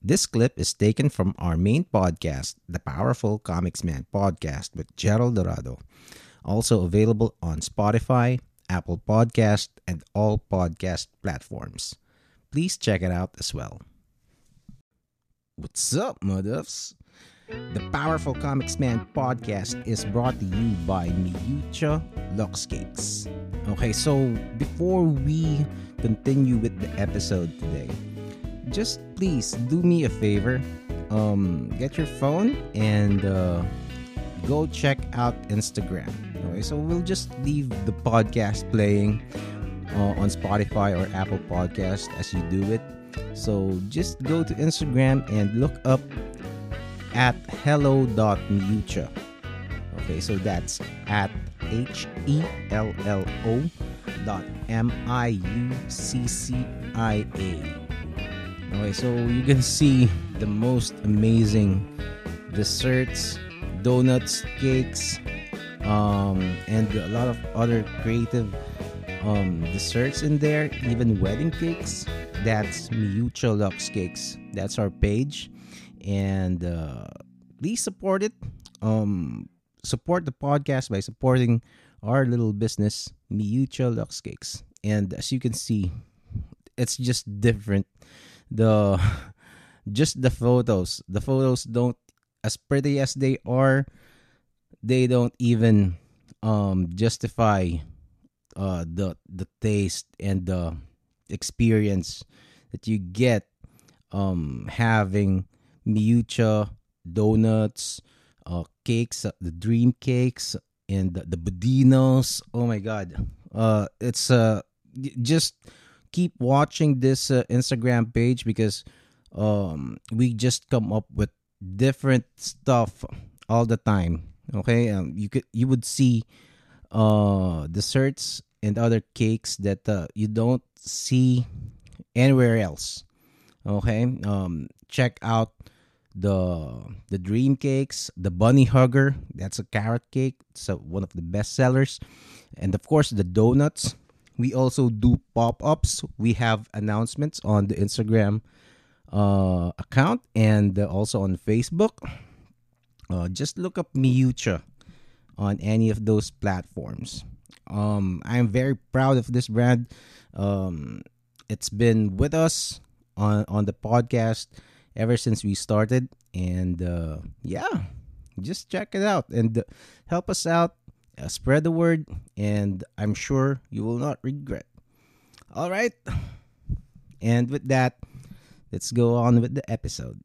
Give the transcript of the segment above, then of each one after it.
This clip is taken from our main podcast, the Powerful Comics Man podcast with Gerald Dorado, also available on Spotify, Apple Podcast, and all podcast platforms. Please check it out as well. What's up, Muduffs? The Powerful Comics Man podcast is brought to you by Miyucha Lux Cakes. Okay, so before we continue with the episode today, just please do me a favor. Um, get your phone and uh, go check out Instagram. Okay, so we'll just leave the podcast playing uh, on Spotify or Apple Podcast as you do it. So just go to Instagram and look up at hello.mucha. Okay, so that's at H E L L O dot M I U C C I A. Okay, so you can see the most amazing desserts, donuts, cakes, um, and a lot of other creative um, desserts in there, even wedding cakes. That's Miyucha Lux Cakes. That's our page. And uh, please support it. Um, support the podcast by supporting our little business, Miyucha Lux Cakes. And as you can see, it's just different. The just the photos. The photos don't as pretty as they are, they don't even um justify uh the the taste and the experience that you get um having miucha donuts uh cakes uh, the dream cakes and the, the budinos oh my god uh it's uh just keep watching this uh, instagram page because um we just come up with different stuff all the time okay? Um you could you would see uh desserts and other cakes that uh, you don't see anywhere else okay? Um check out the the dream cakes the bunny hugger that's a carrot cake it's one of the best sellers. And of course the donuts we also do pop-ups. We have announcements on the instagram uh, account and uh, also on facebook. Uh, just look up miucha on any of those platforms. Um, i'm very proud of this brand. Um, it's been with us on on the podcast ever since we started and uh, yeah just check it out and uh, help us out uh, spread the word and i'm sure you will not regret all right and with that let's go on with the episode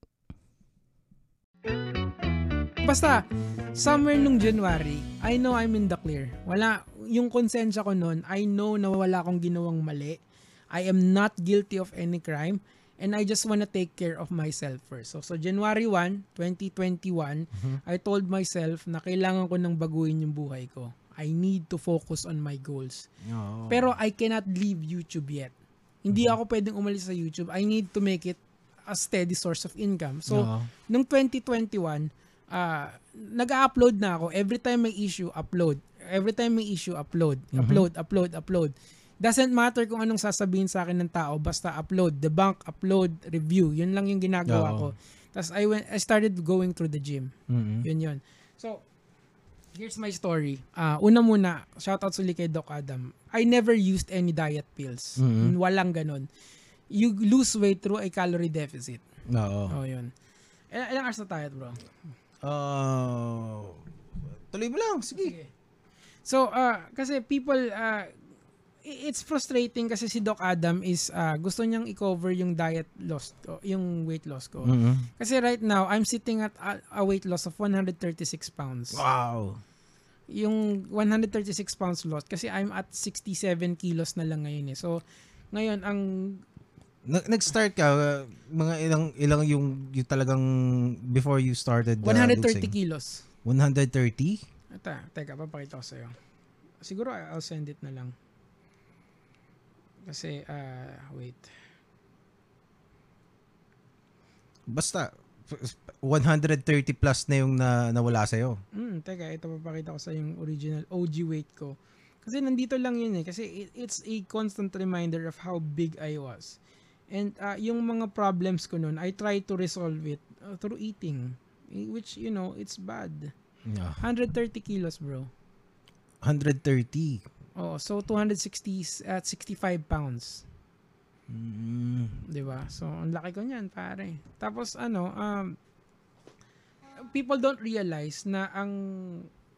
Basta, somewhere nung January, I know I'm in the clear. Wala, yung konsensya ko noon, I know na wala akong ginawang mali. I am not guilty of any crime and I just wanna take care of myself first. So, so January 1, 2021, mm-hmm. I told myself na kailangan ko nang baguhin yung buhay ko. I need to focus on my goals. Oh. Pero I cannot leave YouTube yet. Hindi mm-hmm. ako pwedeng umalis sa YouTube. I need to make it a steady source of income. So, oh. nung 2021, uh, nag-upload na ako. Every time may issue, upload. Every time may issue, upload. Mm-hmm. Upload, upload, upload. Doesn't matter kung anong sasabihin sa akin ng tao, basta upload, debunk, upload, review. Yun lang yung ginagawa Oo. ko. Tapos I went I started going through the gym. Mm-hmm. Yun yun. So, here's my story. Uh, una muna, shout out suli kay Doc Adam. I never used any diet pills. Mm-hmm. Walang ganun. You lose weight through a calorie deficit. Oo. Oh, yun. Ilang, ilang hours na tayo, bro? Uh, tuloy mo lang, sige. sige. So, uh, kasi people, uh, it's frustrating kasi si Doc Adam is uh, gusto niyang i-cover yung diet loss ko, yung weight loss ko. Mm-hmm. Kasi right now, I'm sitting at a, a weight loss of 136 pounds. Wow! Yung 136 pounds loss kasi I'm at 67 kilos na lang ngayon eh. So, ngayon, ang nag-start ka uh, mga ilang ilang yung yung talagang before you started uh, 130 losing. kilos. 130? Ata, teka, papakita ko sa iyo. Siguro I'll send it na lang. Kasi uh, wait. Basta 130 plus na yung na, nawala sa iyo. Hmm, teka, ito papakita ko sa yung original OG weight ko. Kasi nandito lang yun eh. Kasi it, it's a constant reminder of how big I was. And uh, yung mga problems ko noon, I try to resolve it uh, through eating. eh, Which, you know, it's bad. Yeah. 130 kilos, bro. 130. Oh, so 260 at 65 pounds. Mm. 'di ba? So, ang laki ko niyan, pare. Tapos ano, um people don't realize na ang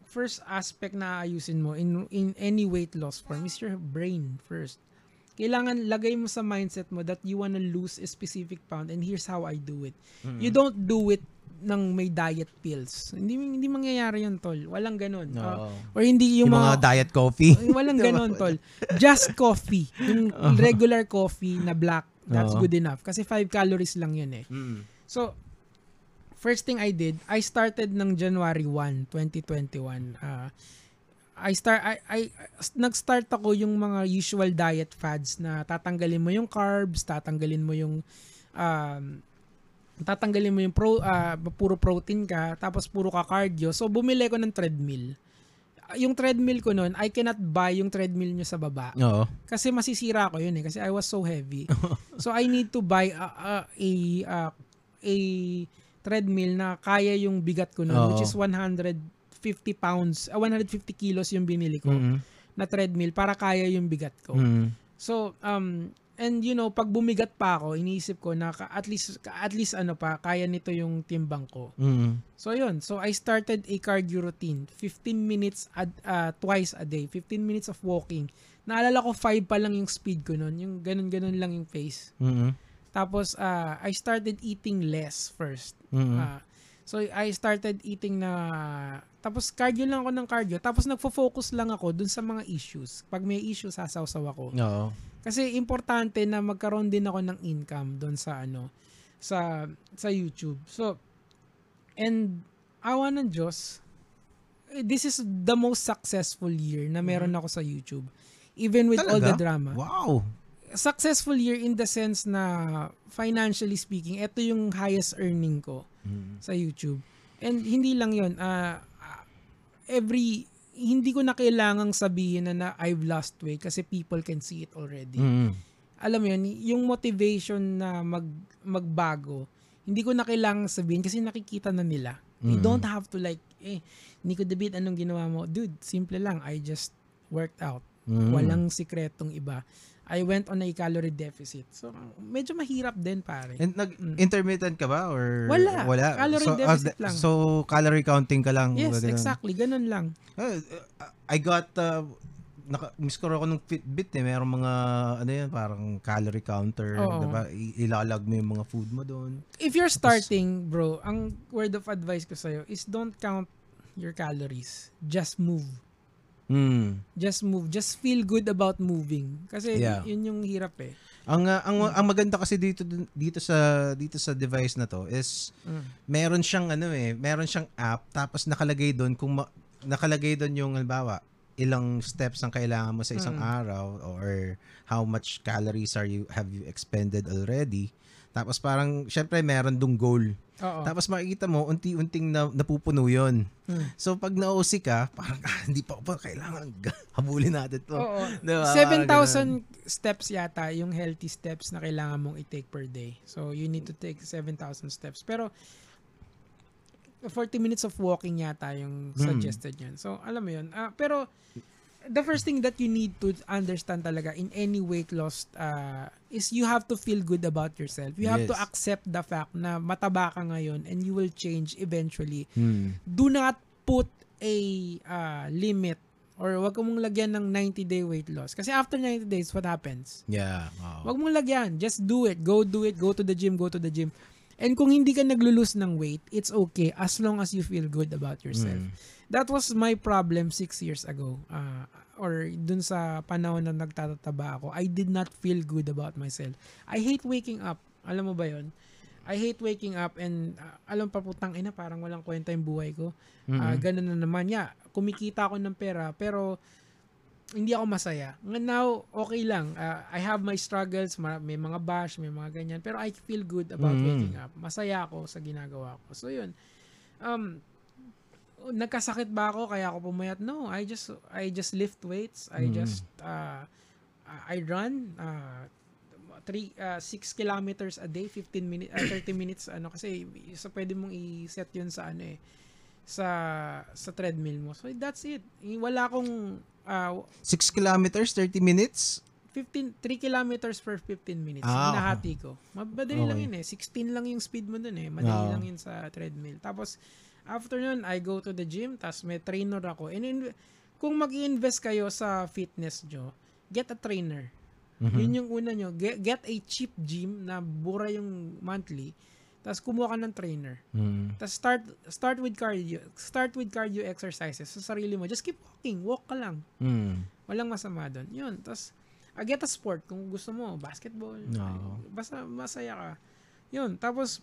first aspect na aayusin mo in in any weight loss form is your brain first. Kailangan lagay mo sa mindset mo that you wanna lose a specific pound and here's how I do it. You don't do it ng may diet pills. Hindi hindi mangyayari 'yun, tol. Walang ganun. Uh, Oo. or hindi yung, Yung mga diet coffee. walang ganon, tol. Just coffee. Yung regular coffee na black, that's Oo. good enough. Kasi 5 calories lang yun eh. Mm. So, first thing I did, I started ng January 1, 2021. Uh, I start I, I nag-start ako yung mga usual diet fads na tatanggalin mo yung carbs, tatanggalin mo yung um, tatanggalin mo yung pro, ah, puro protein ka, tapos puro ka cardio. So bumili ko ng treadmill. Ah, Yung treadmill ko noon, I cannot buy yung treadmill nyo sa baba. Oo. Kasi masisira ko yun eh kasi I was so heavy. so I need to buy a a a, a, a treadmill na kaya yung bigat ko noon Oo. which is 150 pounds, ah, 150 kilos yung binili ko Mm. na treadmill para kaya yung bigat ko. Mm. So um and you know pag bumigat pa ako, iniisip ko na at least at least ano pa kaya nito yung timbang ko. Mm. So yun, so I started a cardio routine. 15 minutes ad, ah, twice a day. 15 minutes of walking. Naalala ko 5 pa lang yung speed ko noon. Yung ganun-ganun lang yung pace. Mm. Tapos ah, I started eating less first. Mm. Ah, so I started eating na tapos cardio lang ako ng cardio. Tapos nagfo-focus lang ako dun sa mga issues. Pag may issue, sasawsaw ako. Oo. Kasi importante na magkaroon din ako ng income doon sa ano sa sa YouTube. So and awa ng Diyos, eh, this is the most successful year na meron ako sa YouTube. Even with all the Talaga? drama. Wow. Successful year in the sense na financially speaking, ito yung highest earning ko Mm. sa YouTube. And hindi lang yon ah, ah, every hindi ko na kailangang sabihin na, na I've lost weight kasi people can see it already. Mm. Alam mo yun, yung motivation na mag magbago, hindi ko na kailangang sabihin kasi nakikita na nila. They Mm. don't have to like, eh, Nico David, anong ginawa mo? Dude, simple lang. I just worked out. Mm. Walang sikretong iba. I went on a calorie deficit. So, medyo mahirap din, pare. And nag-intermittent ka ba or Wala. wala? Calorie so, ah, deficit de- lang. So calorie counting ka lang. Yes, ganun. exactly. Ganun lang. Uh, I got uh, naka miss ko ako ng Fitbit eh. Merong mga ano yan, parang calorie counter, Oo. 'di ba? I- Ilalag mo yung mga food mo doon. If you're starting, bro, ang word of advice ko sa'yo is don't count your calories. Just move. Hmm. Just move. Just feel good about moving. Kasi Yeah. yun yung hirap eh. Ang uh, ang ang maganda kasi dito dito sa dito sa device na to is Mm. meron siyang ano eh, meron siyang app tapos nakalagay doon kung ma- nakalagay doon yung halimbawa ilang steps ang kailangan mo sa isang Mm. araw or how much calories are you have you expended already. Tapos parang syempre meron dong goal. Oo. Tapos makikita mo unti-unting na, napupuno 'yon. Mm. So pag nausi ka, parang ah, hindi pa pa kailangan habulin natin 'to. Oo. Diba? 7,000 steps yata yung healthy steps na kailangan mong i-take per day. So, you need to take 7,000 steps. Pero, 40 minutes of walking yata yung Hmm. suggested yan. So, alam mo yun. Ah, pero, the first thing that you need to understand talaga in any weight loss uh, is you have to feel good about yourself. You have to Yes. accept the fact na mataba ka ngayon and you will change eventually Hmm. do not put a uh, limit or wag mong lagyan ng 90-day weight loss. Kasi after 90 days, what happens? Yeah. wow. Wag mong lagyan. Just do it. Go do it. Go to the gym. Go to the gym. And kung hindi ka naglulus ng weight, it's okay as long as you feel good about yourself. Mm. That was my problem six years ago. Uh, or dun sa panahon na nagtatataba ako, I did not feel good about myself. I hate waking up. Alam mo ba yon? I hate waking up and uh, alam pa putang ina, parang walang kwenta yung buhay ko. Ah, Mm. ganun na naman. Yeah, kumikita ako ng pera pero hindi ako masaya. Now, okay lang. Ah, I have my struggles, ma- may mga bash, may mga ganyan. Pero I feel good about Mm. waking up. Masaya ako sa ginagawa ko. So yun. Um, nagkasakit ba ako kaya ako pumayat? No, I just I just lift weights. I Mm. just uh, I run uh, 3 6 kilometers a day, 15 minutes 30 minutes ano kasi sa pwede mong i-set 'yun sa ano eh sa sa treadmill mo. So that's it. Eh, Wala akong ah, 6 kilometers, 30 minutes? 15 3 kilometers per 15 minutes. Ah, Hinahati ko. Madali lang Okay. yun eh. 16 lang yung speed mo dun eh. Madali Ah. lang yun sa treadmill. Tapos after nun, I go to the gym, tapos may trainer ako. And in, kung mag-invest kayo sa fitness nyo, get a trainer. Mhm. Yun yung una nyo. Get, get a cheap gym na bura yung monthly. Tapos kumuha ka ng trainer. Mm. Tapos start start with cardio. Start with cardio exercises sa sarili mo. Just keep walking. Walk ka lang. Mm. Walang masama doon. Yun. Tapos, uh, get a sport kung gusto mo. Basketball. No. ay, Basta masaya ka. Yun. Tapos,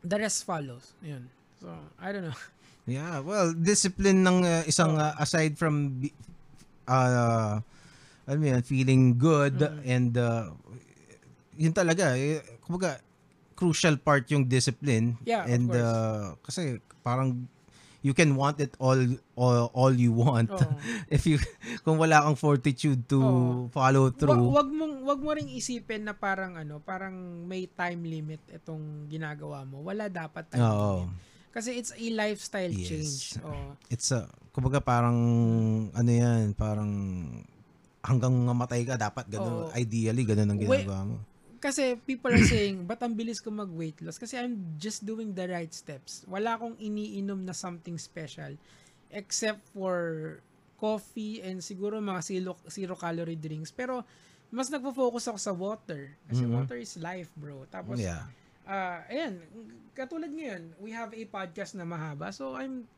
the rest follows. Yun. So, I don't know. Yeah, well, discipline ng uh, isang Oh. uh, aside from uh ano yan, feeling good Mm. and uh, yun talaga, eh, kumbaga crucial part yung discipline Yeah, and uh, kasi parang you can want it all all, all you want Oo. if you kung wala kang fortitude to Oo. follow Wa- through. wag mong wag mo ring isipin na parang ano, parang may time limit itong ginagawa mo. Wala dapat time Oo. limit. Kasi it's a lifestyle Yes. change. Oh. It's a kumbaga parang ano yan, parang hanggang mamatay ka dapat ganun Oo. ideally ganun ang ginagawa mo. Kasi people are saying, ba't ang bilis ko mag-weight loss? Kasi I'm just doing the right steps. Wala akong iniinom na something special except for coffee and siguro mga zero, zero calorie drinks. Pero mas nagpo-focus ako sa water. Kasi Mhm. water is life, bro. Tapos, Yeah. ah ayan, katulad ngayon, we have a podcast na mahaba. So, I'm,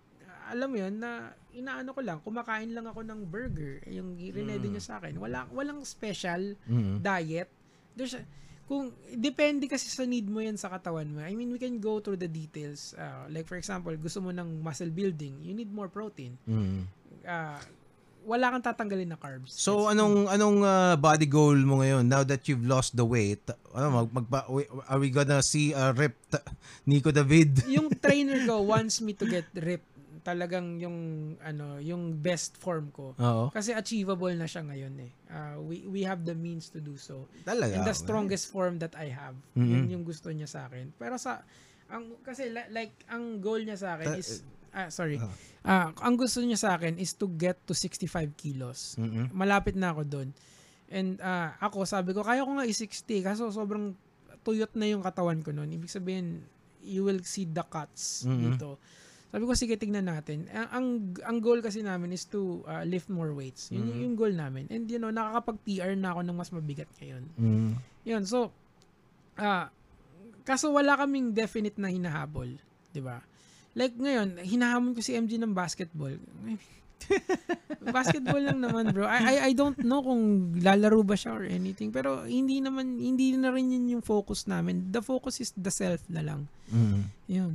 alam mo yun, na inaano ko lang, kumakain lang ako ng burger. Yung rinedy Mm. niya sa akin. Wala, walang special Mhm. diet. There's a- kung depende kasi sa need mo yan sa katawan mo. I mean, we can go through the details. Uh, like for example, gusto mo ng muscle building, you need more protein. Mhm. Uh, wala kang tatanggalin na carbs. So That's- anong anong uh, body goal mo ngayon now that you've lost the weight? Ano mag, magba- are we gonna see a ripped Nico David? yung trainer ko wants me to get ripped. Talagang yung ano, yung best form ko. Oo. Kasi achievable na siya ngayon eh. Uh, we we have the means to do so. Talaga. in the strongest form that I have. Mhm. Yun yung gusto niya sa akin. Pero sa ang kasi li- like ang goal niya sa akin Ta- is ah sorry. Ah. Ah, ang gusto niya sa akin is to get to 65 kilos. Mhm. Malapit na ako doon. And ah, ako sabi ko kaya ko nga i-60 kaso sobrang tuyot na yung katawan ko noon. Ibig sabihin you will see the cuts Mhm. dito. Sabi ko sige tignan natin. Ang ang, ang goal kasi namin is to ah, lift more weights. Yun Mhm. yung goal namin. And you know, nakakapag-TR na ako ng mas mabigat ngayon. Mhm. Yun, so, ah, kaso wala kaming definite na hinahabol, di ba? Like ngayon, hinahamon ko si MG ng basketball. basketball lang naman, bro. I, I I don't know kung lalaro ba siya or anything, pero hindi naman hindi na rin yun yung focus namin. The focus is the self na lang. Mhm. Yun.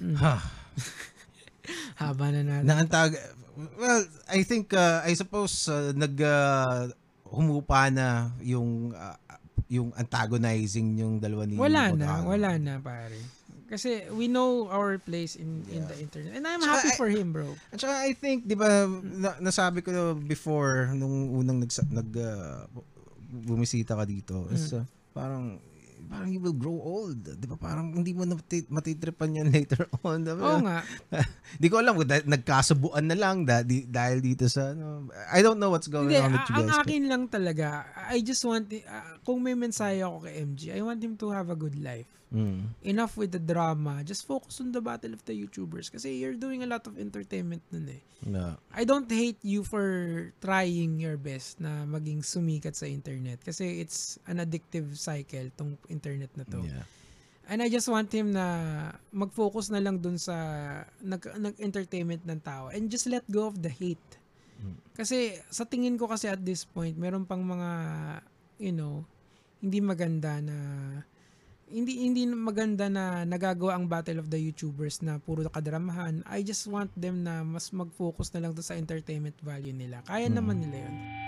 Mm. Ha. Haba na natin. Naantag Well, I think uh, I suppose uh, nag uh, humupa na yung uh, yung antagonizing yung dalawa ni Wala na, Bogano. wala na pare. Kasi we know our place in in Yeah. the internet. And I'm Tsaka happy I- for him, bro. At saka I think, di ba, na, nasabi ko before, nung unang nag, nag uh, bumisita ka dito, is Mm. uh, parang, parang you will grow old. Di ba? Parang hindi mo na mati- matitripan yan later on. Di ba? Oo nga. Di ko alam kung nagkasubuan na lang da, di, dahil dito sa, ano, I don't know what's going Hindi, on with you ang guys. but- akin lang talaga, I just want, uh, kung may mensahe ako kay MG, I want him to have a good life. Mm. Enough with the drama. Just focus on the battle of the YouTubers. Kasi you're doing a lot of entertainment nun eh. No. I don't hate you for trying your best na maging sumikat sa internet. Kasi it's an addictive cycle, tong internet na to. Yeah. And I just want him na mag-focus na lang dun sa nag, nag-entertainment ng tao. And just let go of the hate. Mm. Kasi sa tingin ko kasi at this point, meron pang mga, you know, hindi maganda na hindi hindi maganda na nagagawa ang battle of the YouTubers na puro kadramahan. I just want them na mas mag-focus na lang doon sa entertainment value nila. Kaya naman nila 'yon.